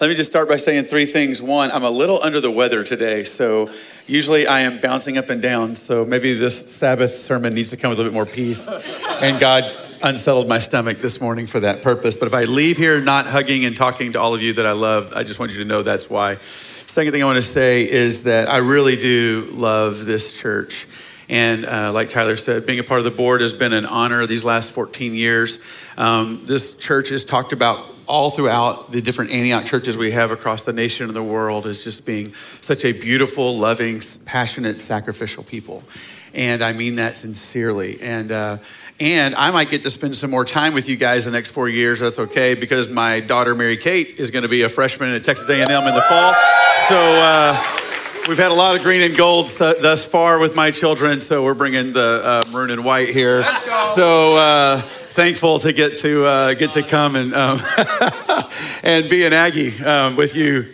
Let me just start by saying three things. One, I'm a little under the weather today, so usually I am bouncing up and down. So maybe this Sabbath sermon needs to come with a little bit more peace. And God unsettled my stomach this morning for that purpose. But if I leave here not hugging and talking to all of you that I love, I just want you to know that's why. Second thing I want to say is that I really do love this church. And uh, like Tyler said, being a part of the board has been an honor these last 14 years. Um, this church is talked about all throughout the different Antioch churches we have across the nation and the world as just being such a beautiful, loving, passionate, sacrificial people. And I mean that sincerely. And, uh, and I might get to spend some more time with you guys the next four years. That's okay because my daughter Mary Kate is going to be a freshman at Texas A&M in the fall. So uh, we've had a lot of green and gold thus far with my children. So we're bringing the uh, maroon and white here. Let's go. So uh, thankful to get to uh, get to come and um, and be an Aggie um, with you,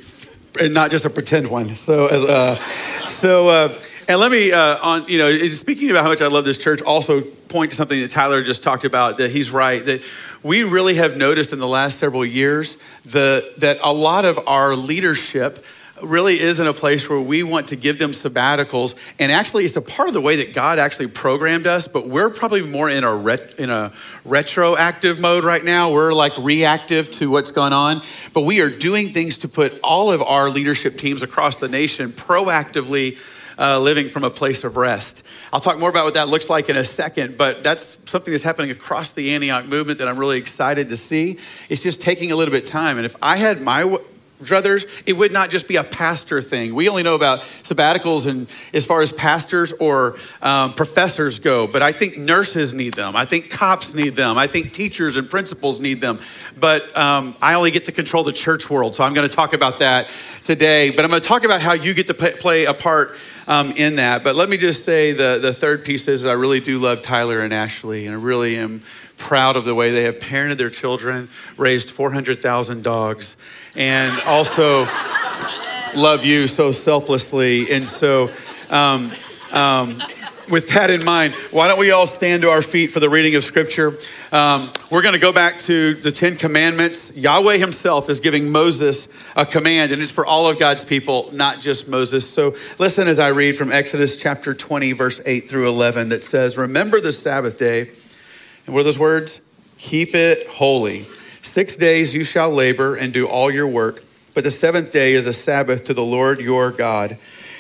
and not just a pretend one. So uh, so. Uh, and let me, uh, on you know, speaking about how much I love this church, also point to something that Tyler just talked about. That he's right. That we really have noticed in the last several years the, that a lot of our leadership really is in a place where we want to give them sabbaticals. And actually, it's a part of the way that God actually programmed us, but we're probably more in a, ret- in a retroactive mode right now. We're like reactive to what's going on. But we are doing things to put all of our leadership teams across the nation proactively uh, living from a place of rest. I'll talk more about what that looks like in a second, but that's something that's happening across the Antioch movement that I'm really excited to see. It's just taking a little bit of time. And if I had my druthers, it would not just be a pastor thing. We only know about sabbaticals and as far as pastors or um, professors go, but I think nurses need them. I think cops need them. I think teachers and principals need them. But um, I only get to control the church world, so I'm going to talk about that today. But I'm going to talk about how you get to play a part um, in that. But let me just say the, the third piece is I really do love Tyler and Ashley, and I really am proud of the way they have parented their children, raised 400,000 dogs, and also love you so selflessly. And so, um, um, with that in mind, why don't we all stand to our feet for the reading of Scripture? Um, we're going to go back to the Ten Commandments. Yahweh Himself is giving Moses a command, and it's for all of God's people, not just Moses. So listen as I read from Exodus chapter 20, verse 8 through 11, that says, Remember the Sabbath day and what are those words? Keep it holy. Six days you shall labor and do all your work, but the seventh day is a Sabbath to the Lord your God.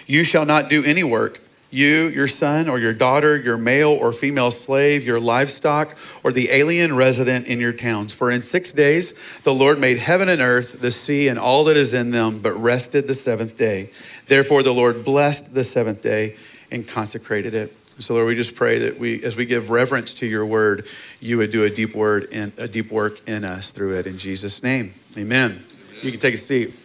You shall not do any work. You, your son or your daughter, your male or female slave, your livestock, or the alien resident in your towns. For in six days the Lord made heaven and earth, the sea, and all that is in them, but rested the seventh day. Therefore the Lord blessed the seventh day and consecrated it. So Lord, we just pray that we, as we give reverence to your word, you would do a deep word and a deep work in us through it. In Jesus' name, amen. amen. You can take a seat.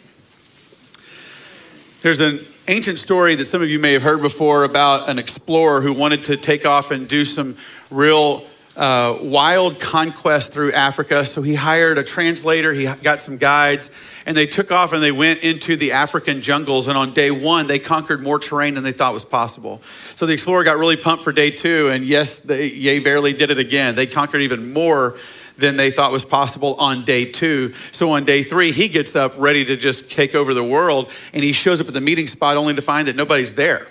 There's an ancient story that some of you may have heard before about an explorer who wanted to take off and do some real uh, wild conquest through Africa. So he hired a translator, he got some guides, and they took off and they went into the African jungles. And on day one, they conquered more terrain than they thought was possible. So the explorer got really pumped for day two, and yes, they, barely did it again. They conquered even more than they thought was possible on day two. So on day three, he gets up ready to just take over the world, and he shows up at the meeting spot only to find that nobody's there.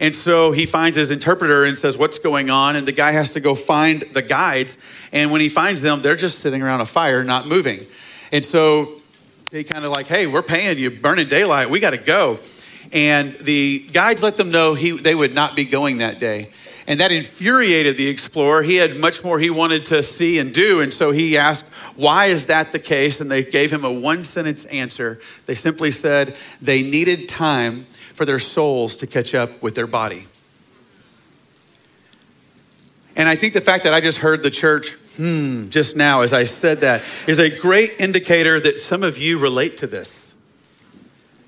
And so he finds his interpreter and says, What's going on? And the guy has to go find the guides. And when he finds them, they're just sitting around a fire, not moving. And so he kind of like, Hey, we're paying you, burning daylight. We got to go. And the guides let them know he, they would not be going that day. And that infuriated the explorer. He had much more he wanted to see and do. And so he asked, Why is that the case? And they gave him a one sentence answer. They simply said they needed time for their souls to catch up with their body. And I think the fact that I just heard the church, hmm, just now as I said that, is a great indicator that some of you relate to this.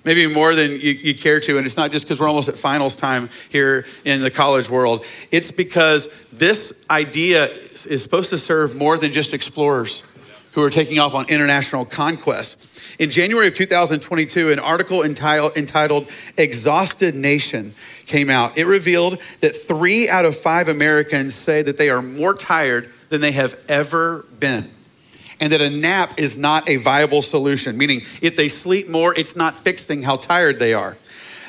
Maybe more than you, you care to. And it's not just because we're almost at finals time here in the college world. It's because this idea is supposed to serve more than just explorers who are taking off on international conquest. In January of 2022, an article entitled, entitled Exhausted Nation came out. It revealed that three out of five Americans say that they are more tired than they have ever been. and that a nap is not a viable solution, meaning if they sleep more, it's not fixing how tired they are.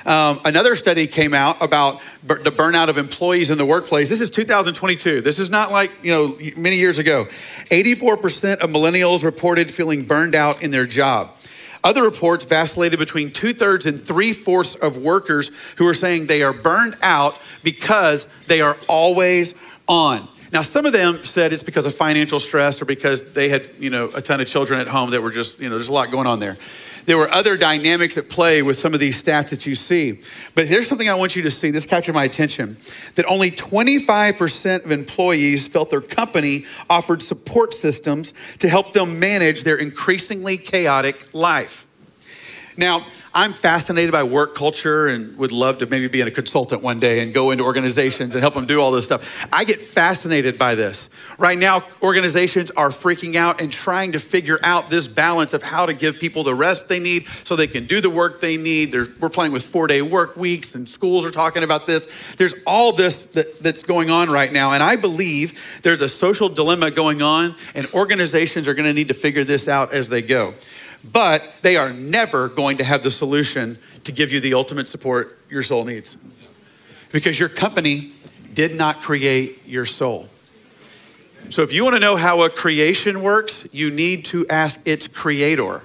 Um, another study came out about bur- the burnout of employees in the workplace. This is 2022. This is not like, you know, many years ago. 84% of millennials reported feeling burned out in their job. Other reports vacillated between two thirds and three fourths of workers who are saying they are burned out because they are always on. Now, some of them said it's because of financial stress or because they had, you know, a ton of children at home that were just, you know, there's a lot going on there. There were other dynamics at play with some of these stats that you see. But here's something I want you to see. This captured my attention that only 25% of employees felt their company offered support systems to help them manage their increasingly chaotic life. Now, I'm fascinated by work culture and would love to maybe be a consultant one day and go into organizations and help them do all this stuff. I get fascinated by this. Right now, organizations are freaking out and trying to figure out this balance of how to give people the rest they need so they can do the work they need. There's, we're playing with four day work weeks, and schools are talking about this. There's all this that, that's going on right now. And I believe there's a social dilemma going on, and organizations are going to need to figure this out as they go but they are never going to have the solution to give you the ultimate support your soul needs. Because your company did not create your soul. So if you want to know how a creation works, you need to ask its creator.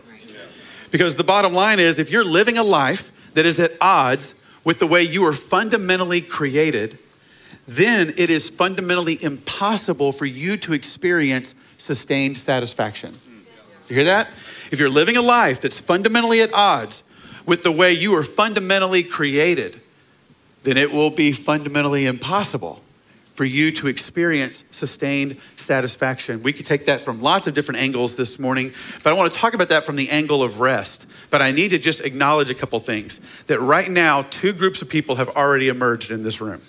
Because the bottom line is if you're living a life that is at odds with the way you were fundamentally created, then it is fundamentally impossible for you to experience sustained satisfaction. You hear that? If you're living a life that's fundamentally at odds with the way you were fundamentally created, then it will be fundamentally impossible for you to experience sustained satisfaction. We could take that from lots of different angles this morning, but I want to talk about that from the angle of rest. But I need to just acknowledge a couple things that right now, two groups of people have already emerged in this room.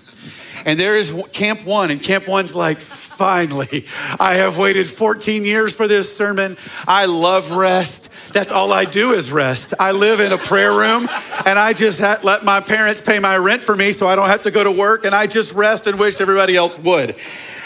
And there is Camp One, and Camp One's like, finally, I have waited 14 years for this sermon. I love rest. That's all I do is rest. I live in a prayer room, and I just let my parents pay my rent for me so I don't have to go to work, and I just rest and wish everybody else would.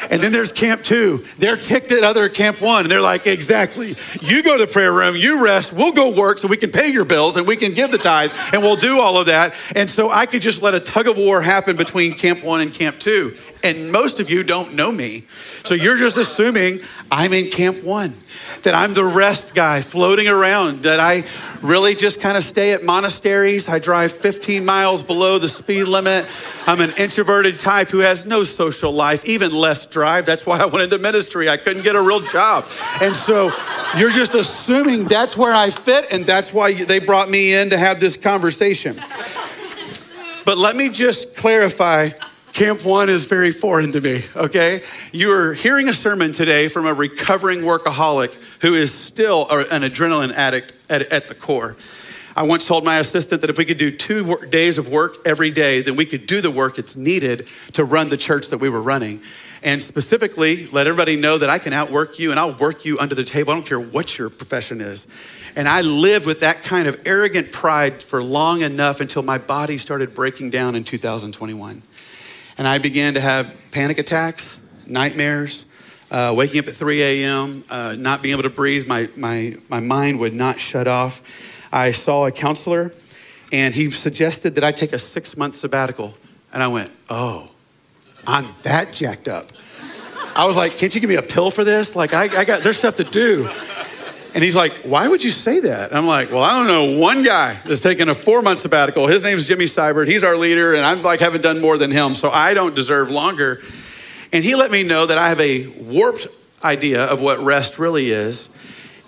And then there's camp two. They're ticked at other camp one. And they're like, exactly. You go to the prayer room, you rest, we'll go work so we can pay your bills and we can give the tithe and we'll do all of that. And so I could just let a tug of war happen between camp one and camp two. And most of you don't know me. So you're just assuming I'm in camp one, that I'm the rest guy floating around, that I really just kind of stay at monasteries. I drive 15 miles below the speed limit. I'm an introverted type who has no social life, even less drive. That's why I went into ministry. I couldn't get a real job. And so you're just assuming that's where I fit, and that's why they brought me in to have this conversation. But let me just clarify Camp One is very foreign to me, okay? You are hearing a sermon today from a recovering workaholic who is still an adrenaline addict at, at the core. I once told my assistant that if we could do two days of work every day, then we could do the work that's needed to run the church that we were running. And specifically, let everybody know that I can outwork you and I'll work you under the table. I don't care what your profession is. And I lived with that kind of arrogant pride for long enough until my body started breaking down in 2021. And I began to have panic attacks, nightmares, uh, waking up at 3 a.m., uh, not being able to breathe. My, my, my mind would not shut off. I saw a counselor, and he suggested that I take a six month sabbatical. And I went, oh, I'm that jacked up. I was like, can't you give me a pill for this? Like, I, I got, there's stuff to do. And he's like, Why would you say that? And I'm like, Well, I don't know one guy that's taken a four month sabbatical. His name's Jimmy Seibert. He's our leader, and I'm like, haven't done more than him, so I don't deserve longer. And he let me know that I have a warped idea of what rest really is.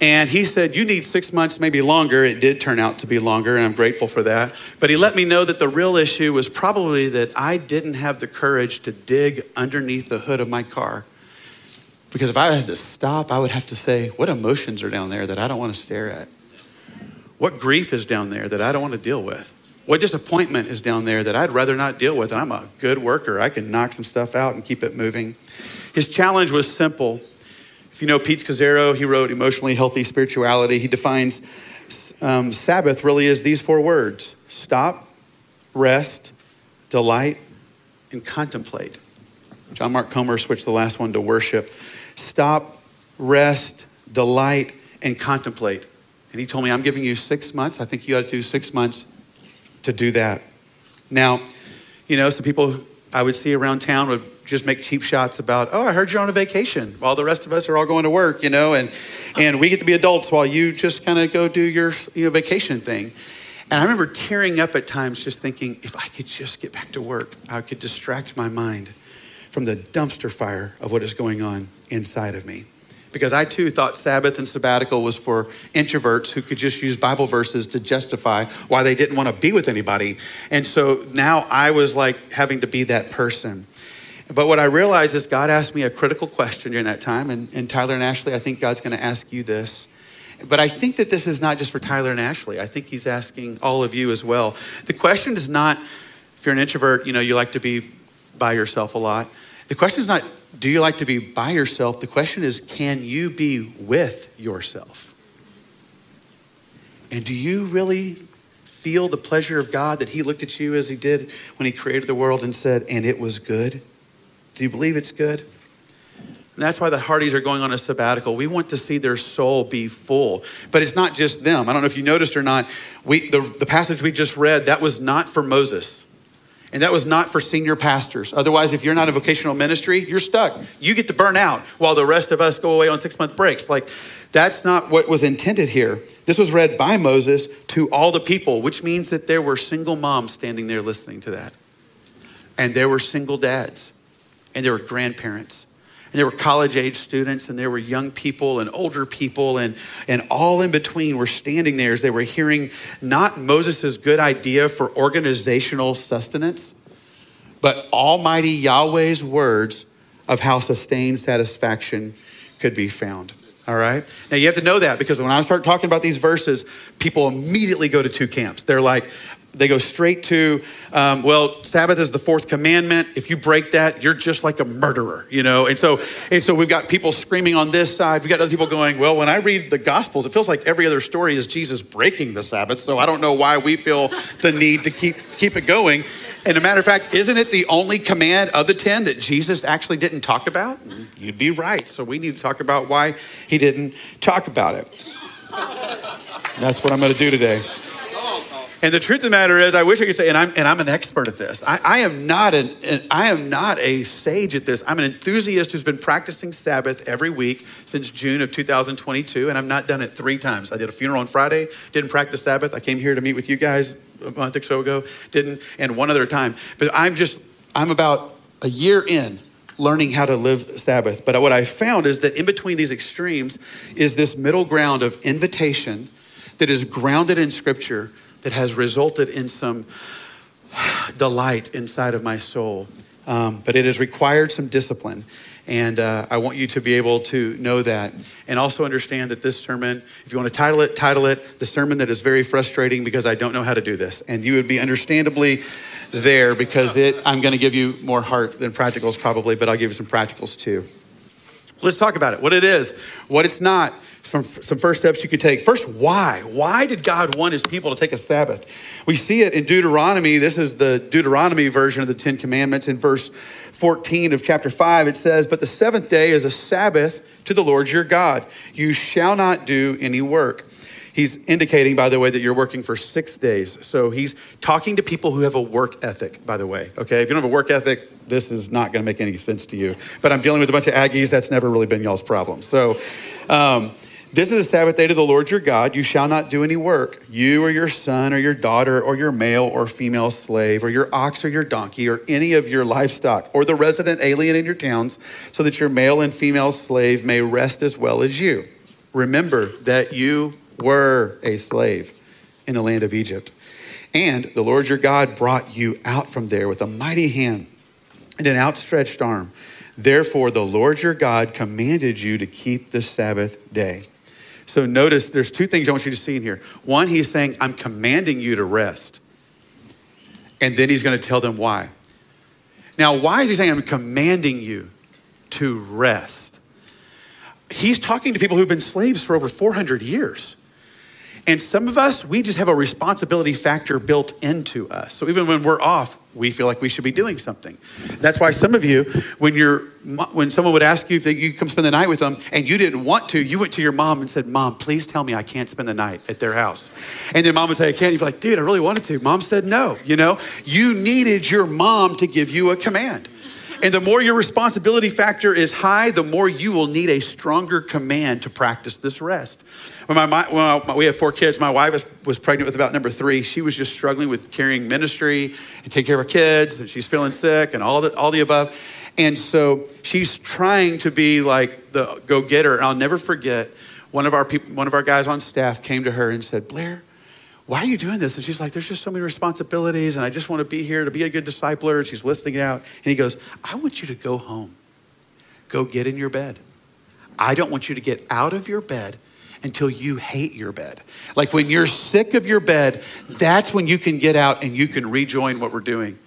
And he said, You need six months, maybe longer. It did turn out to be longer, and I'm grateful for that. But he let me know that the real issue was probably that I didn't have the courage to dig underneath the hood of my car because if I had to stop, I would have to say, what emotions are down there that I don't want to stare at? What grief is down there that I don't want to deal with? What disappointment is down there that I'd rather not deal with? And I'm a good worker. I can knock some stuff out and keep it moving. His challenge was simple. If you know Pete Scazzero, he wrote Emotionally Healthy Spirituality. He defines um, Sabbath really is these four words stop, rest, delight, and contemplate. John Mark Comer switched the last one to worship. Stop, rest, delight, and contemplate. And he told me, I'm giving you six months. I think you ought to do six months to do that. Now, you know, some people I would see around town would just make cheap shots about, oh, I heard you're on a vacation while the rest of us are all going to work, you know, and, and we get to be adults while you just kind of go do your you know, vacation thing. And I remember tearing up at times just thinking, if I could just get back to work, I could distract my mind from the dumpster fire of what is going on inside of me because I too thought Sabbath and sabbatical was for introverts who could just use Bible verses to justify why they didn't want to be with anybody. And so now I was like having to be that person. But what I realized is God asked me a critical question during that time. And, and Tyler and Ashley, I think God's going to ask you this. But I think that this is not just for Tyler and Ashley. I think he's asking all of you as well. The question is not if you're an introvert, you know, you like to be by yourself a lot. The question is not do you like to be by yourself? The question is, can you be with yourself? And do you really feel the pleasure of God that He looked at you as He did when He created the world and said, and it was good? Do you believe it's good? And that's why the Hardys are going on a sabbatical. We want to see their soul be full. But it's not just them. I don't know if you noticed or not. We, the, the passage we just read, that was not for Moses. And that was not for senior pastors. Otherwise, if you're not in vocational ministry, you're stuck. You get to burn out while the rest of us go away on six month breaks. Like, that's not what was intended here. This was read by Moses to all the people, which means that there were single moms standing there listening to that. And there were single dads, and there were grandparents, and there were college age students, and there were young people and older people, and, and all in between were standing there as they were hearing not Moses' good idea for organizational sustenance, but Almighty Yahweh's words of how sustained satisfaction could be found. All right? Now you have to know that because when I start talking about these verses, people immediately go to two camps. They're like, they go straight to, um, well, Sabbath is the fourth commandment. If you break that, you're just like a murderer, you know? And so, and so we've got people screaming on this side. We've got other people going, well, when I read the Gospels, it feels like every other story is Jesus breaking the Sabbath. So I don't know why we feel the need to keep, keep it going. And a matter of fact, isn't it the only command of the 10 that Jesus actually didn't talk about? You'd be right. So we need to talk about why he didn't talk about it. That's what I'm going to do today. And the truth of the matter is, I wish I could say, and I'm, and I'm an expert at this. I, I am not an, I am not a sage at this. I'm an enthusiast who's been practicing Sabbath every week since June of 2022, and I've not done it three times. I did a funeral on Friday, didn't practice Sabbath. I came here to meet with you guys a month or so ago, didn't, and one other time. But I'm just, I'm about a year in learning how to live Sabbath. But what I found is that in between these extremes is this middle ground of invitation that is grounded in Scripture that has resulted in some delight inside of my soul. Um, but it has required some discipline. And uh, I want you to be able to know that. And also understand that this sermon, if you want to title it, title it The Sermon That Is Very Frustrating Because I Don't Know How to Do This. And you would be understandably there because it, I'm going to give you more heart than practicals probably, but I'll give you some practicals too. Let's talk about it what it is, what it's not, some, some first steps you could take. First, why? Why did God want his people to take a Sabbath? We see it in Deuteronomy. This is the Deuteronomy version of the Ten Commandments. In verse 14 of chapter 5, it says, But the seventh day is a Sabbath to the Lord your God. You shall not do any work. He's indicating, by the way, that you're working for six days. So he's talking to people who have a work ethic, by the way. Okay, if you don't have a work ethic, this is not going to make any sense to you. But I'm dealing with a bunch of Aggies. That's never really been y'all's problem. So, um, this is a Sabbath day to the Lord your God. You shall not do any work. You or your son or your daughter or your male or female slave or your ox or your donkey or any of your livestock or the resident alien in your towns, so that your male and female slave may rest as well as you. Remember that you were a slave in the land of Egypt. And the Lord your God brought you out from there with a mighty hand and an outstretched arm. Therefore, the Lord your God commanded you to keep the Sabbath day. So notice there's two things I want you to see in here. One, he's saying, I'm commanding you to rest. And then he's going to tell them why. Now, why is he saying, I'm commanding you to rest? He's talking to people who've been slaves for over 400 years. And some of us, we just have a responsibility factor built into us. So even when we're off, we feel like we should be doing something. That's why some of you, when you're, when someone would ask you if you come spend the night with them and you didn't want to, you went to your mom and said, "Mom, please tell me I can't spend the night at their house." And then mom would say, "I can't." You'd be like, "Dude, I really wanted to." Mom said no. You know, you needed your mom to give you a command. And the more your responsibility factor is high, the more you will need a stronger command to practice this rest. When, my, when my, we have four kids, my wife was, was pregnant with about number three. She was just struggling with carrying ministry and taking care of her kids, and she's feeling sick and all the, all the above. And so she's trying to be like the go getter. And I'll never forget one of our people, one of our guys on staff came to her and said, Blair, why are you doing this? And she's like, there's just so many responsibilities, and I just want to be here to be a good discipler. And she's listening out. And he goes, I want you to go home. Go get in your bed. I don't want you to get out of your bed until you hate your bed. Like when you're sick of your bed, that's when you can get out and you can rejoin what we're doing.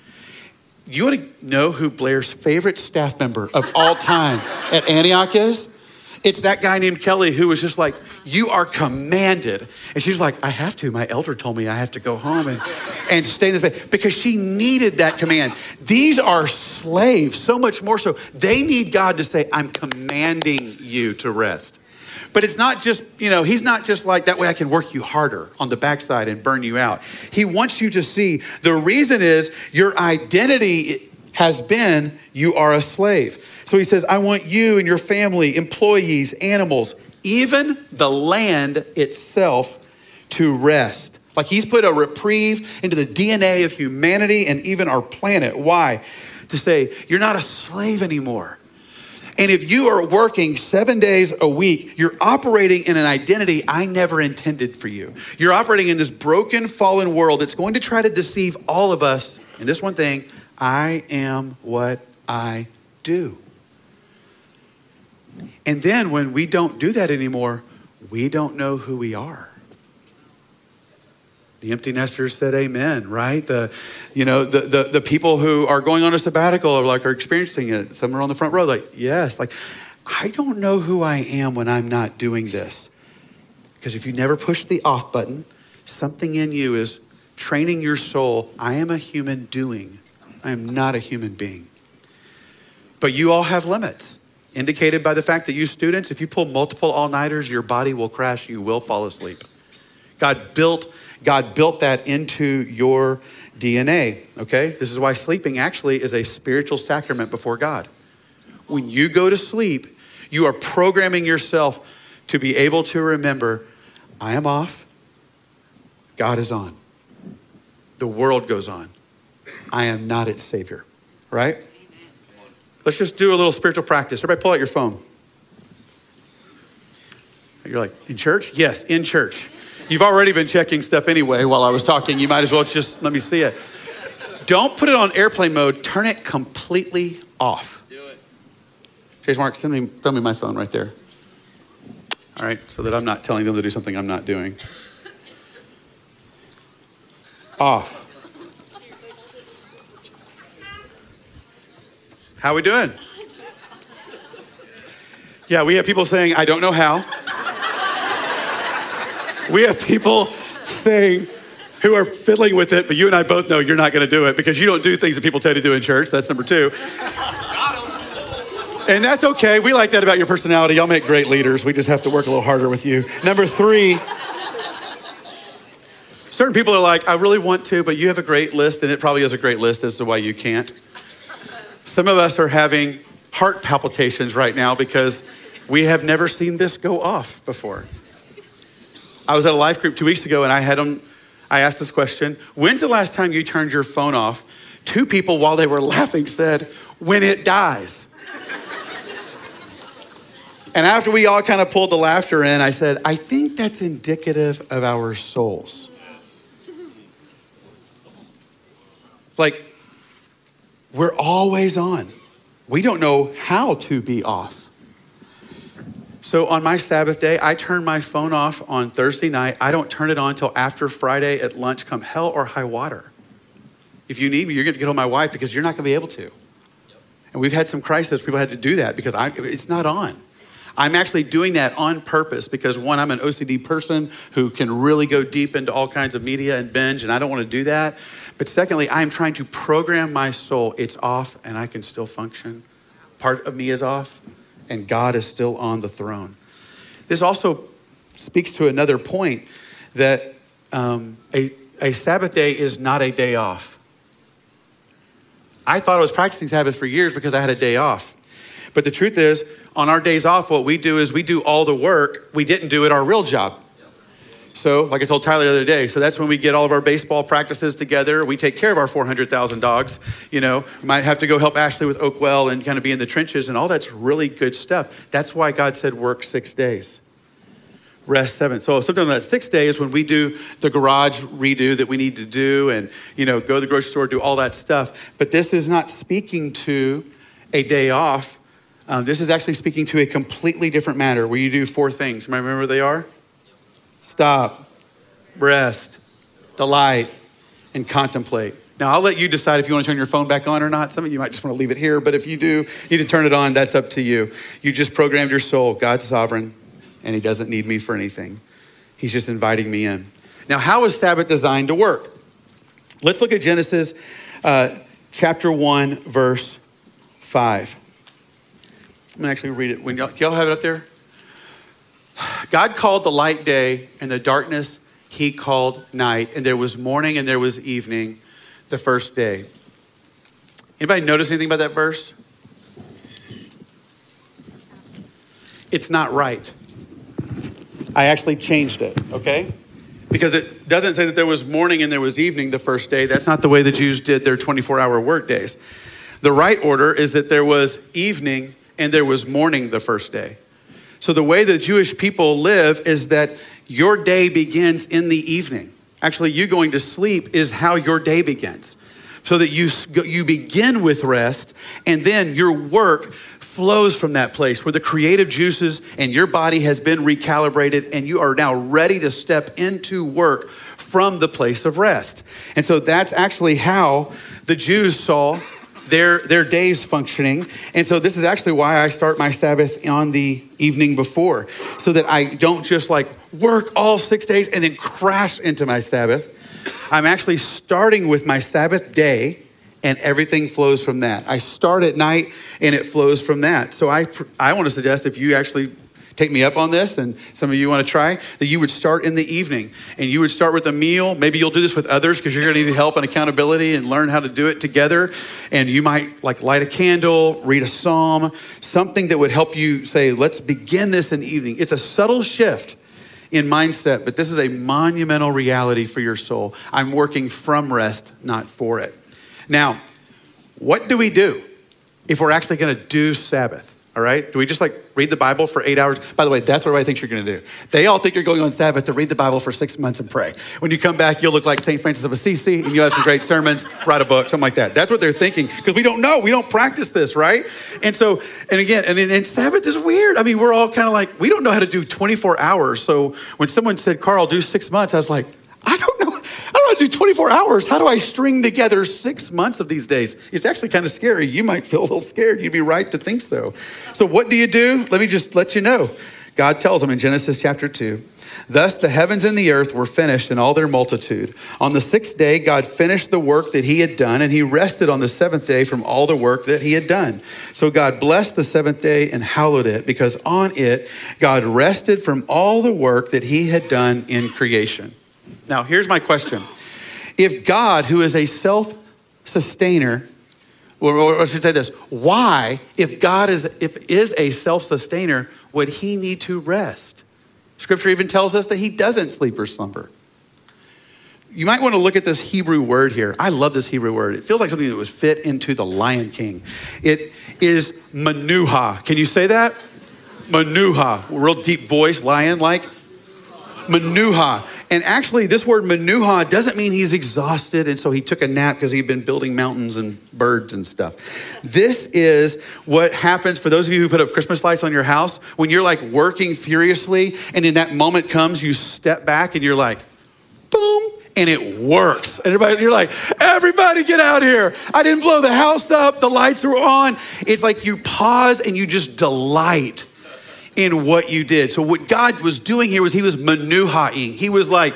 You want to know who Blair's favorite staff member of all time at Antioch is? It's that guy named Kelly who was just like, You are commanded. And she's like, I have to. My elder told me I have to go home and, and stay in this bed because she needed that command. These are slaves, so much more so. They need God to say, I'm commanding you to rest. But it's not just, you know, he's not just like that way I can work you harder on the backside and burn you out. He wants you to see the reason is your identity has been you are a slave. So he says, I want you and your family, employees, animals, even the land itself to rest. Like he's put a reprieve into the DNA of humanity and even our planet. Why? To say, you're not a slave anymore. And if you are working seven days a week, you're operating in an identity I never intended for you. You're operating in this broken, fallen world that's going to try to deceive all of us in this one thing I am what I do. And then when we don't do that anymore, we don't know who we are. The empty nesters said amen, right? The, you know, the, the, the people who are going on a sabbatical are like are experiencing it. Some are on the front row, like, yes, like, I don't know who I am when I'm not doing this. Because if you never push the off button, something in you is training your soul. I am a human doing. I am not a human being. But you all have limits, indicated by the fact that you students, if you pull multiple all nighters, your body will crash, you will fall asleep. God built God built that into your DNA, okay? This is why sleeping actually is a spiritual sacrament before God. When you go to sleep, you are programming yourself to be able to remember I am off, God is on. The world goes on. I am not its savior, right? Let's just do a little spiritual practice. Everybody pull out your phone. You're like, in church? Yes, in church. You've already been checking stuff anyway while I was talking. You might as well just let me see it. Don't put it on airplane mode. Turn it completely off. Do it. Chase Mark, send me, throw me my phone right there. All right, so that I'm not telling them to do something I'm not doing. Off. How we doing? Yeah, we have people saying, I don't know how. We have people saying, who are fiddling with it, but you and I both know you're not going to do it because you don't do things that people tell you to do in church. That's number two. And that's okay. We like that about your personality. Y'all make great leaders. We just have to work a little harder with you. Number three, certain people are like, I really want to, but you have a great list, and it probably is a great list as to why you can't. Some of us are having heart palpitations right now because we have never seen this go off before. I was at a life group two weeks ago and I had them, I asked this question When's the last time you turned your phone off? Two people, while they were laughing, said, When it dies. and after we all kind of pulled the laughter in, I said, I think that's indicative of our souls. Like, we're always on. We don't know how to be off. So on my Sabbath day, I turn my phone off on Thursday night. I don't turn it on until after Friday at lunch, come hell or high water. If you need me, you're going to get on my wife because you're not going to be able to. And we've had some crises. People had to do that because I, it's not on. I'm actually doing that on purpose because one, I'm an OCD person who can really go deep into all kinds of media and binge, and I don't want to do that. But secondly, I'm trying to program my soul. It's off and I can still function. Part of me is off and God is still on the throne. This also speaks to another point that um, a, a Sabbath day is not a day off. I thought I was practicing Sabbath for years because I had a day off. But the truth is, on our days off, what we do is we do all the work we didn't do at our real job. So, like I told Tyler the other day, so that's when we get all of our baseball practices together. We take care of our 400,000 dogs. You know, we might have to go help Ashley with Oakwell and kind of be in the trenches, and all that's really good stuff. That's why God said work six days, rest seven. So, something on that sixth day is when we do the garage redo that we need to do and, you know, go to the grocery store, do all that stuff. But this is not speaking to a day off. Um, this is actually speaking to a completely different matter where you do four things. Remember what they are? Stop, rest, delight, and contemplate. Now, I'll let you decide if you want to turn your phone back on or not. Some of you might just want to leave it here, but if you do you need to turn it on, that's up to you. You just programmed your soul. God's sovereign, and He doesn't need me for anything. He's just inviting me in. Now, how is Sabbath designed to work? Let's look at Genesis uh, chapter 1, verse 5. I'm going to actually read it. When y'all, y'all have it up there? God called the light day, and the darkness he called night. And there was morning and there was evening the first day. Anybody notice anything about that verse? It's not right. I actually changed it, okay? Because it doesn't say that there was morning and there was evening the first day. That's not the way the Jews did their 24 hour work days. The right order is that there was evening and there was morning the first day. So, the way the Jewish people live is that your day begins in the evening. Actually, you going to sleep is how your day begins. So that you, you begin with rest, and then your work flows from that place where the creative juices and your body has been recalibrated, and you are now ready to step into work from the place of rest. And so that's actually how the Jews saw their, their days functioning. And so this is actually why I start my Sabbath on the evening before, so that I don't just like work all six days and then crash into my Sabbath. I'm actually starting with my Sabbath day and everything flows from that. I start at night and it flows from that. So I, I want to suggest if you actually take me up on this, and some of you want to try, that you would start in the evening and you would start with a meal. Maybe you'll do this with others because you're going to need help and accountability and learn how to do it together. And you might like light a candle, read a psalm, something that would help you say, let's begin this in the evening. It's a subtle shift in mindset, but this is a monumental reality for your soul. I'm working from rest, not for it. Now, what do we do if we're actually going to do Sabbath? All right? Do we just like read the Bible for eight hours? By the way, that's what everybody thinks you're going to do. They all think you're going on Sabbath to read the Bible for six months and pray. When you come back, you'll look like St. Francis of Assisi and you have some great sermons, write a book, something like that. That's what they're thinking because we don't know. We don't practice this, right? And so, and again, and, and Sabbath is weird. I mean, we're all kind of like, we don't know how to do 24 hours. So when someone said, Carl, do six months, I was like, I don't know don't do 24 hours. How do I string together six months of these days? It's actually kind of scary. You might feel a little scared. You'd be right to think so. So, what do you do? Let me just let you know. God tells them in Genesis chapter 2 Thus the heavens and the earth were finished in all their multitude. On the sixth day, God finished the work that he had done, and he rested on the seventh day from all the work that he had done. So God blessed the seventh day and hallowed it, because on it, God rested from all the work that he had done in creation. Now, here's my question if God, who is a self sustainer, or, I should say this, why, if God is, if is a self sustainer, would he need to rest? Scripture even tells us that he doesn't sleep or slumber. You might want to look at this Hebrew word here. I love this Hebrew word. It feels like something that was fit into the Lion King. It is manuha. Can you say that? Manuha. Real deep voice, lion like. Manuha. And actually, this word manuha doesn't mean he's exhausted and so he took a nap because he'd been building mountains and birds and stuff. This is what happens for those of you who put up Christmas lights on your house when you're like working furiously and then that moment comes, you step back and you're like, boom, and it works. And everybody, you're like, everybody get out here. I didn't blow the house up, the lights were on. It's like you pause and you just delight in what you did. So what God was doing here was he was manuhaing. He was like,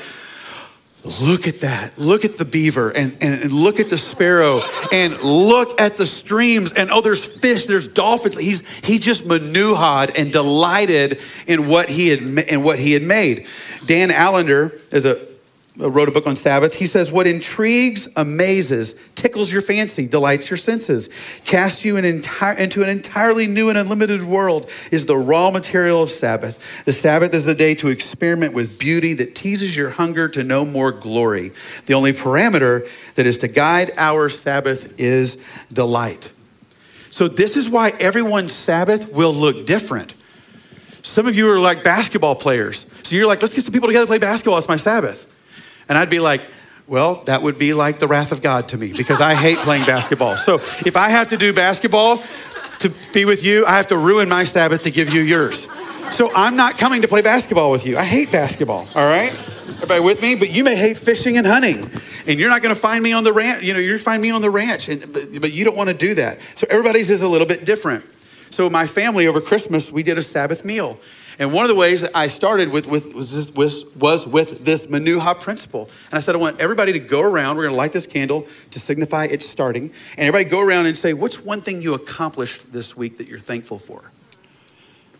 look at that. Look at the beaver and, and, and, look at the sparrow and look at the streams and oh, there's fish, there's dolphins. He's he just manuhad and delighted in what he had in what he had made. Dan Allender is a Uh, wrote a book on Sabbath. He says, What intrigues, amazes, tickles your fancy, delights your senses, casts you an entire, into an entirely new and unlimited world is the raw material of Sabbath. The Sabbath is the day to experiment with beauty that teases your hunger to know more glory. The only parameter that is to guide our Sabbath is delight. So, this is why everyone's Sabbath will look different. Some of you are like basketball players. So you're like, let's get some people together to play basketball. It's my Sabbath. And I'd be like, well, that would be like the wrath of God to me because I hate playing basketball. So if I have to do basketball to be with you, I have to ruin my Sabbath to give you yours. So I'm not coming to play basketball with you. I hate basketball, all right? Everybody with me? But you may hate fishing and hunting. And you're not going to find me on the ranch. You know, you're find me on the ranch, and, but, but you don't want to do that. So everybody's is a little bit different. So my family over Christmas, we did a Sabbath meal. And one of the ways that I started with, with, was, with, was with this Manuha principle. And I said, I want everybody to go around. We're going to light this candle to signify it's starting. And everybody go around and say, What's one thing you accomplished this week that you're thankful for?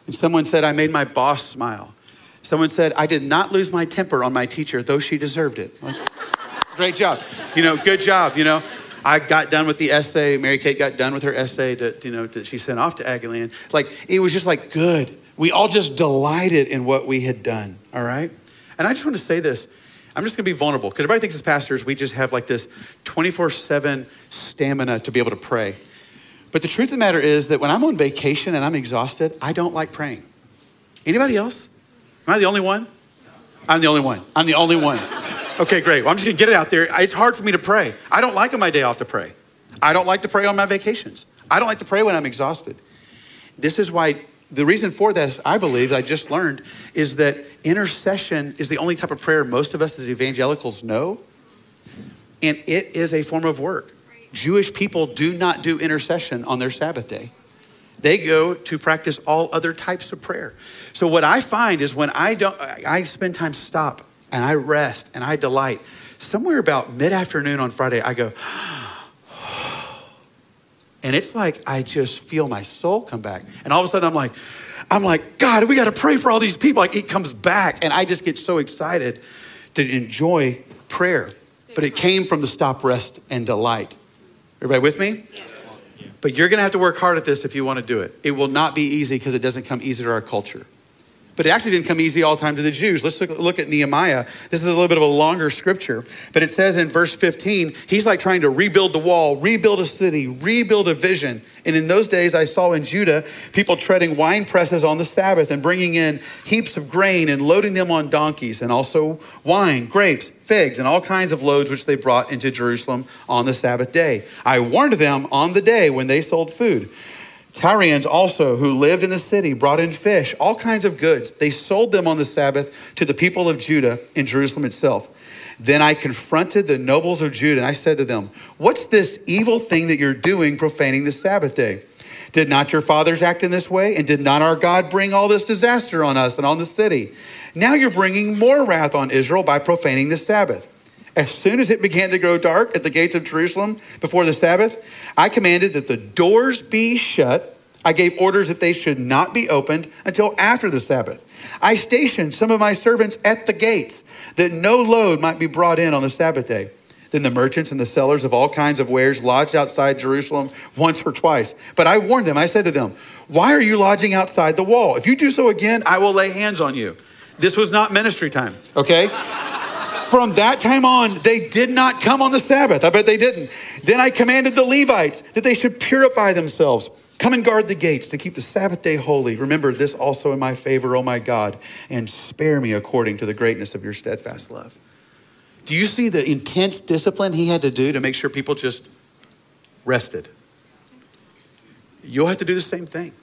And someone said, I made my boss smile. Someone said, I did not lose my temper on my teacher, though she deserved it. Great job. You know, good job. You know, I got done with the essay. Mary Kate got done with her essay that, you know, that she sent off to Aggieland. Like, it was just like, good. We all just delighted in what we had done, all right? And I just want to say this. I'm just going to be vulnerable because everybody thinks as pastors, we just have like this 24 7 stamina to be able to pray. But the truth of the matter is that when I'm on vacation and I'm exhausted, I don't like praying. Anybody else? Am I the only one? I'm the only one. I'm the only one. Okay, great. Well, I'm just going to get it out there. It's hard for me to pray. I don't like on my day off to pray. I don't like to pray on my vacations. I don't like to pray when I'm exhausted. This is why the reason for this, I believe, I just learned, is that intercession is the only type of prayer most of us as evangelicals know. And it is a form of work. Jewish people do not do intercession on their Sabbath day. They go to practice all other types of prayer. So what I find is when I don't I spend time stop and I rest and I delight. Somewhere about mid-afternoon on Friday, I go, and it's like I just feel my soul come back. And all of a sudden I'm like, I'm like, God, we got to pray for all these people. Like it comes back. And I just get so excited to enjoy prayer. But it came from the stop, rest, and delight. Everybody with me? But you're going to have to work hard at this if you want to do it. It will not be easy because it doesn't come easy to our culture. But it actually didn't come easy all the time to the Jews. Let's look, at Nehemiah. This is a little bit of a longer scripture, but it says in verse 15, he's like trying to rebuild the wall, rebuild a city, rebuild a vision. And in those days, I saw in Judah people treading wine presses on the Sabbath and bringing in heaps of grain and loading them on donkeys, and also wine, grapes, figs, and all kinds of loads which they brought into Jerusalem on the Sabbath day. I warned them on the day when they sold food. Tyrians also, who lived in the city, brought in fish, all kinds of goods. They sold them on the Sabbath to the people of Judah in Jerusalem itself. Then I confronted the nobles of Judah and I said to them, What's this evil thing that you're doing, profaning the Sabbath day? Did not your fathers act in this way? And did not our God bring all this disaster on us and on the city? Now you're bringing more wrath on Israel by profaning the Sabbath. As soon as it began to grow dark at the gates of Jerusalem before the Sabbath, I commanded that the doors be shut. I gave orders that they should not be opened until after the Sabbath. I stationed some of my servants at the gates that no load might be brought in on the Sabbath day. Then the merchants and the sellers of all kinds of wares lodged outside Jerusalem once or twice. But I warned them, I said to them, Why are you lodging outside the wall? If you do so again, I will lay hands on you. This was not ministry time, okay? From that time on, they did not come on the Sabbath. I bet they didn't. Then I commanded the Levites that they should purify themselves. Come and guard the gates to keep the Sabbath day holy. Remember this also in my favor, O my God, and spare me according to the greatness of your steadfast love. Do you see the intense discipline he had to do to make sure people just rested? You'll have to do the same thing.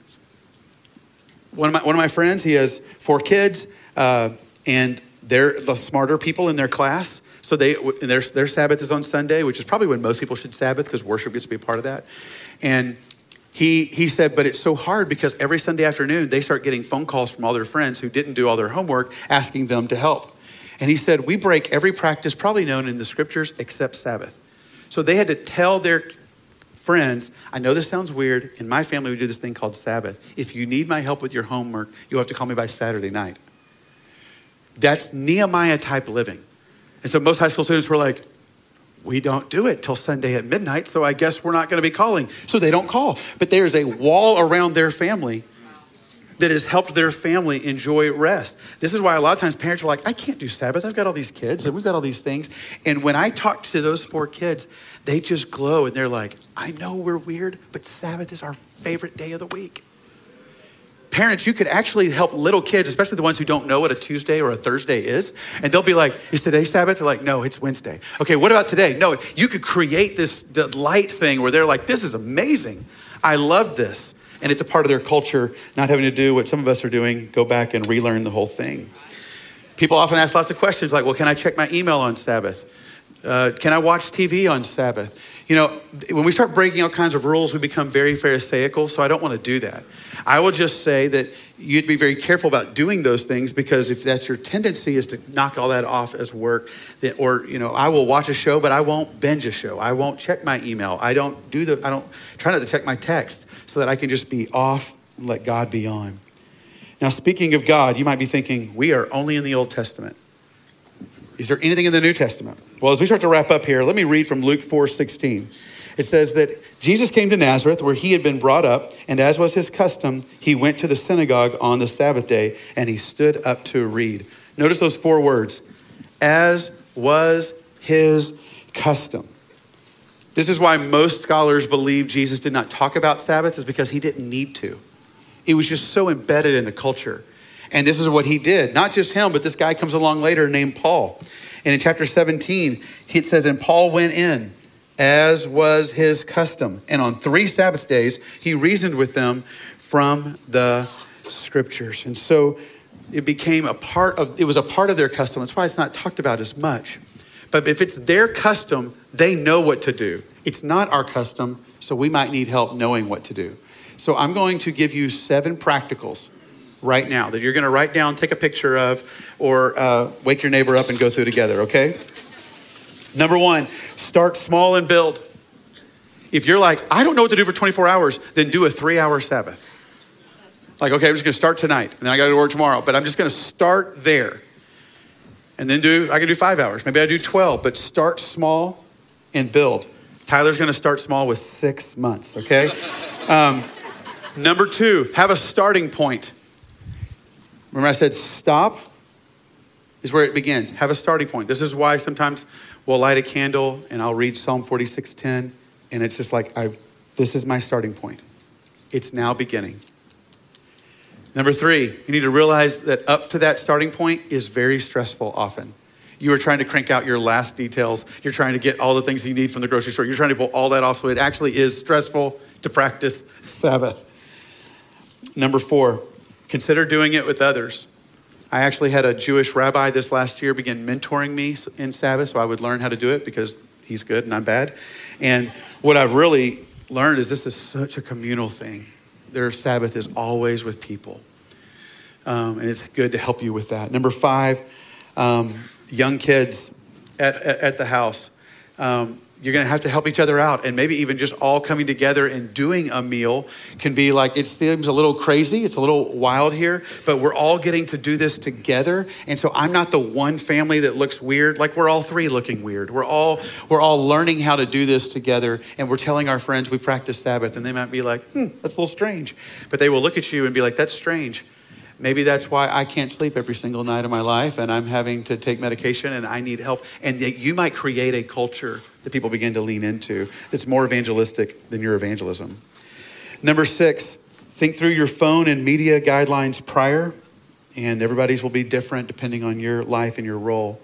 One of my, one of my friends, he has four kids, uh, and they're the smarter people in their class. So they, their, their Sabbath is on Sunday, which is probably when most people should Sabbath because worship gets to be a part of that. And he, he said, but it's so hard because every Sunday afternoon they start getting phone calls from all their friends who didn't do all their homework asking them to help. And he said, we break every practice probably known in the scriptures except Sabbath. So they had to tell their friends, I know this sounds weird. In my family, we do this thing called Sabbath. If you need my help with your homework, you'll have to call me by Saturday night. That's Nehemiah type living. And so most high school students were like, we don't do it till Sunday at midnight, so I guess we're not going to be calling. So they don't call. But there's a wall around their family that has helped their family enjoy rest. This is why a lot of times parents are like, I can't do Sabbath. I've got all these kids and we've got all these things. And when I talk to those four kids, they just glow and they're like, I know we're weird, but Sabbath is our favorite day of the week. Parents, you could actually help little kids, especially the ones who don't know what a Tuesday or a Thursday is. And they'll be like, Is today Sabbath? They're like, No, it's Wednesday. Okay, what about today? No, you could create this delight thing where they're like, This is amazing. I love this. And it's a part of their culture, not having to do what some of us are doing, go back and relearn the whole thing. People often ask lots of questions like, Well, can I check my email on Sabbath? Uh, can I watch TV on Sabbath? You know, when we start breaking all kinds of rules, we become very Pharisaical, so I don't want to do that. I will just say that you'd be very careful about doing those things because if that's your tendency is to knock all that off as work, or, you know, I will watch a show, but I won't binge a show. I won't check my email. I don't do the, I don't try not to check my text so that I can just be off and let God be on. Now, speaking of God, you might be thinking, we are only in the Old Testament. Is there anything in the New Testament? Well, as we start to wrap up here, let me read from Luke 4 16. It says that Jesus came to Nazareth where he had been brought up, and as was his custom, he went to the synagogue on the Sabbath day and he stood up to read. Notice those four words as was his custom. This is why most scholars believe Jesus did not talk about Sabbath, is because he didn't need to. It was just so embedded in the culture. And this is what he did. Not just him, but this guy comes along later named Paul. And in chapter 17, it says, And Paul went in, as was his custom. And on three Sabbath days, he reasoned with them from the scriptures. And so it became a part of, it was a part of their custom. That's why it's not talked about as much. But if it's their custom, they know what to do. It's not our custom, so we might need help knowing what to do. So I'm going to give you seven practicals right now that you're going to write down, take a picture of, or uh, wake your neighbor up and go through together, okay? Number one, start small and build. If you're like, I don't know what to do for 24 hours, then do a three hour Sabbath. Like, okay, I'm just gonna start tonight, and then I gotta go to work tomorrow, but I'm just gonna start there. And then do, I can do five hours, maybe I do 12, but start small and build. Tyler's gonna start small with six months, okay? Um, number two, have a starting point. Remember, I said stop is where it begins. Have a starting point. This is why sometimes we'll light a candle and I'll read Psalm 46:10, and it's just like I this is my starting point. It's now beginning. Number three, you need to realize that up to that starting point is very stressful often. You are trying to crank out your last details. You're trying to get all the things you need from the grocery store. You're trying to pull all that off, so it actually is stressful to practice Sabbath. Number four, Consider doing it with others. I actually had a Jewish rabbi this last year begin mentoring me in Sabbath so I would learn how to do it because he's good and I'm bad. And what I've really learned is this is such a communal thing. Their Sabbath is always with people. Um, and it's good to help you with that. Number five, um, young kids at, at, at the house. Um, you're going to have to help each other out. And maybe even just all coming together and doing a meal can be like it seems a little crazy it's a little wild here but we're all getting to do this together. And so i'm not the one family that looks weird. Like we're all three looking weird. We're all we're all learning how to do this together and we're telling our friends we practice sabbath. And they might be like hmm that's a little strange. But they will look at you and be like that's strange. Maybe that's why I can't sleep every single night of my life and I'm having to take medication and I need help. And you might create a culture that people begin to lean into that's more evangelistic than your evangelism. Number six, think through your phone and media guidelines prior, and everybody's will be different depending on your life and your role.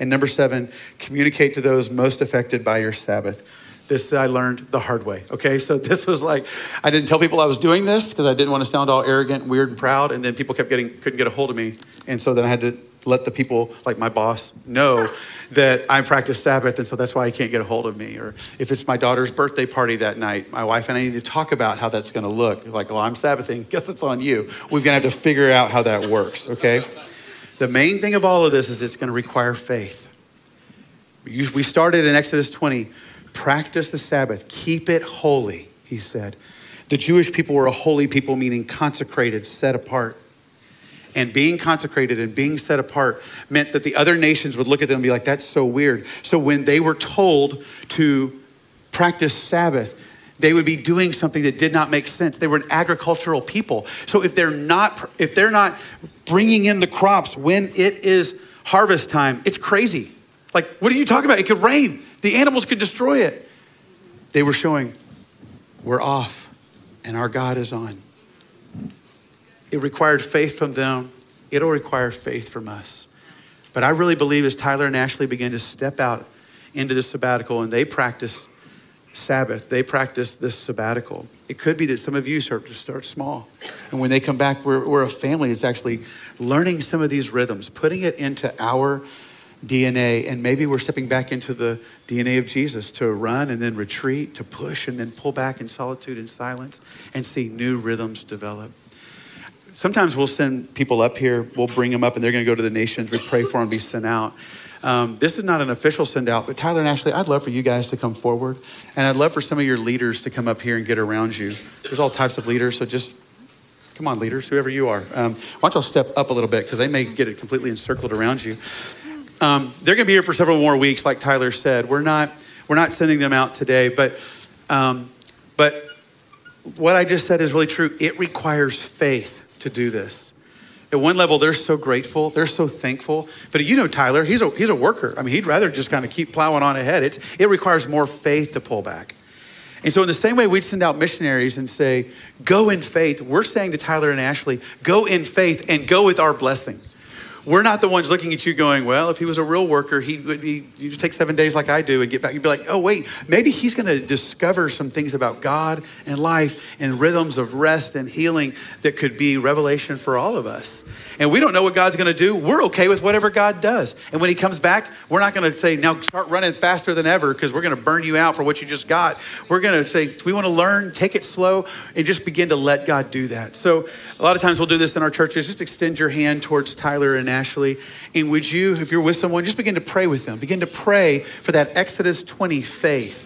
And number seven, communicate to those most affected by your Sabbath. This I learned the hard way. Okay, so this was like I didn't tell people I was doing this because I didn't want to sound all arrogant, weird, and proud, and then people kept getting couldn't get a hold of me, and so then I had to let the people, like my boss, know that I practice Sabbath, and so that's why he can't get a hold of me. Or if it's my daughter's birthday party that night, my wife and I need to talk about how that's going to look. Like, well, I'm Sabbathing. Guess it's on you. We're going to have to figure out how that works. Okay. The main thing of all of this is it's going to require faith. We started in Exodus 20. Practice the Sabbath. Keep it holy, he said. The Jewish people were a holy people, meaning consecrated, set apart. And being consecrated and being set apart meant that the other nations would look at them and be like, that's so weird. So when they were told to practice Sabbath, they would be doing something that did not make sense. They were an agricultural people. So if they're not if they're not bringing in the crops when it is harvest time, it's crazy. Like what are you talking about? It could rain. The animals could destroy it. They were showing we're off and our God is on. It required faith from them. It'll require faith from us. But I really believe as Tyler and Ashley begin to step out into the sabbatical and they practice Sabbath, they practice this sabbatical. It could be that some of you start to start small. And when they come back, we're, we're a family that's actually learning some of these rhythms, putting it into our DNA. And maybe we're stepping back into the DNA of Jesus to run and then retreat, to push and then pull back in solitude and silence and see new rhythms develop. Sometimes we'll send people up here, we'll bring them up, and they're going to go to the nations. We pray for them, be sent out. Um, this is not an official send out, but Tyler and Ashley, I'd love for you guys to come forward. And I'd love for some of your leaders to come up here and get around you. There's all types of leaders, so just come on, leaders, whoever you are. Um, why don't y'all step up a little bit because they may get it completely encircled around you. Um, they're going to be here for several more weeks, like Tyler said. We're not, we're not sending them out today, but, um, but what I just said is really true. It requires faith to do this. At one level, they're so grateful, they're so thankful. But you know, Tyler, he's a, he's a worker. I mean, he'd rather just kind of keep plowing on ahead. It's, it requires more faith to pull back. And so, in the same way we'd send out missionaries and say, go in faith, we're saying to Tyler and Ashley, go in faith and go with our blessing. We're not the ones looking at you going, well, if he was a real worker, he would you take seven days like I do and get back. You'd be like, oh, wait, maybe he's going to discover some things about God and life and rhythms of rest and healing that could be revelation for all of us and we don't know what God's going to do, we're okay with whatever God does. And when He comes back, we're not going to say, now start running faster than ever because we're going to burn you out for what you just got. We're going to say, we want to learn, take it slow, and just begin to let God do that. So a lot of times we'll do this in our churches. Just extend your hand towards Tyler and Ashley. And would you, if you're with someone, just begin to pray with them. Begin to pray for that Exodus 20 faith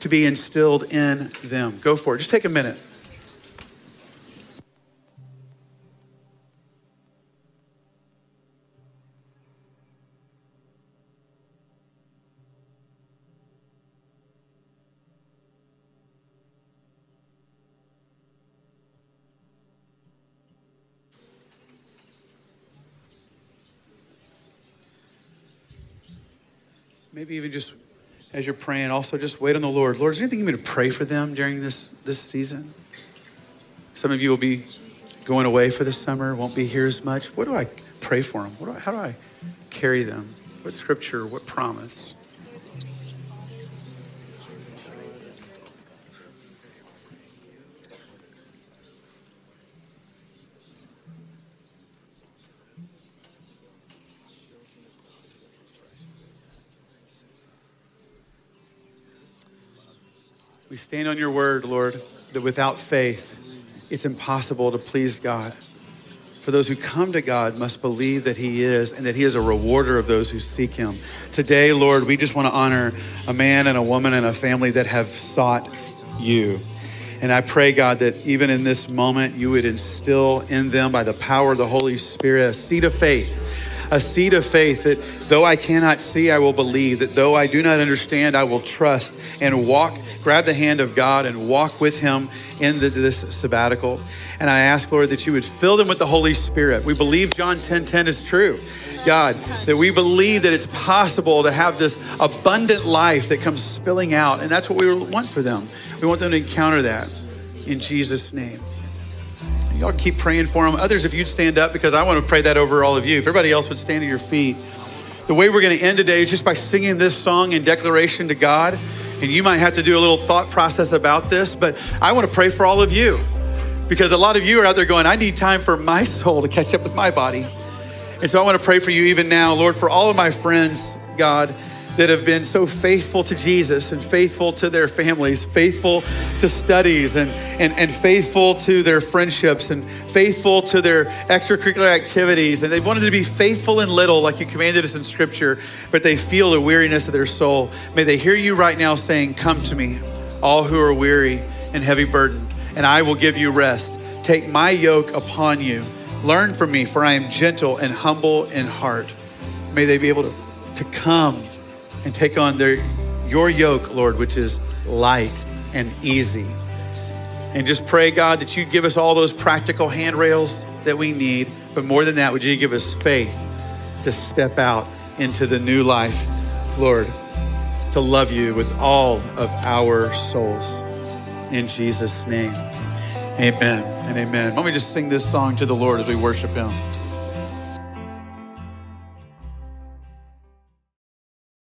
to be instilled in them. Go for it. Just take a minute. Maybe even just as you're praying, also just wait on the Lord. Lord, is there anything you want me to pray for them during this, this season? Some of you will be going away for the summer, won't be here as much. What do I pray for them? Do I, how do I carry them? What scripture? What promise? We stand on your word, Lord, that without faith, it's impossible to please God. For those who come to God must believe that He is and that He is a rewarder of those who seek Him. Today, Lord, we just want to honor a man and a woman and a family that have sought you. And I pray, God, that even in this moment, you would instill in them by the power of the Holy Spirit a seed of faith a seed of faith that though I cannot see, I will believe, that though I do not understand, I will trust and walk, grab the hand of God and walk with Him in the, this sabbatical. And I ask, Lord, that you would fill them with the Holy Spirit. We believe John 10 10 is true. God, that we believe that it's possible to have this abundant life that comes spilling out. And that's what we want for them. We want them to encounter that in Jesus' name. Y'all keep praying for them. Others, if you'd stand up, because I want to pray that over all of you. If everybody else would stand to your feet. The way we're going to end today is just by singing this song in declaration to God. And you might have to do a little thought process about this, but I want to pray for all of you because a lot of you are out there going, I need time for my soul to catch up with my body. And so I want to pray for you even now, Lord, for all of my friends, God that have been so faithful to Jesus and faithful to their families, faithful to studies and, and, and faithful to their friendships and faithful to their extracurricular activities. And they've wanted to be faithful in little, like you commanded us in Scripture, but they feel the weariness of their soul. May they hear you right now saying, Come to me, all who are weary and heavy burdened, and I will give you rest. Take my yoke upon you. Learn from me, for I am gentle and humble in heart. May they be able to, to come and take on their, your yoke, Lord, which is light and easy. And just pray, God, that you give us all those practical handrails that we need. But more than that, would you give us faith to step out into the new life, Lord, to love you with all of our souls. In Jesus' name, amen and amen. Let me just sing this song to the Lord as we worship him.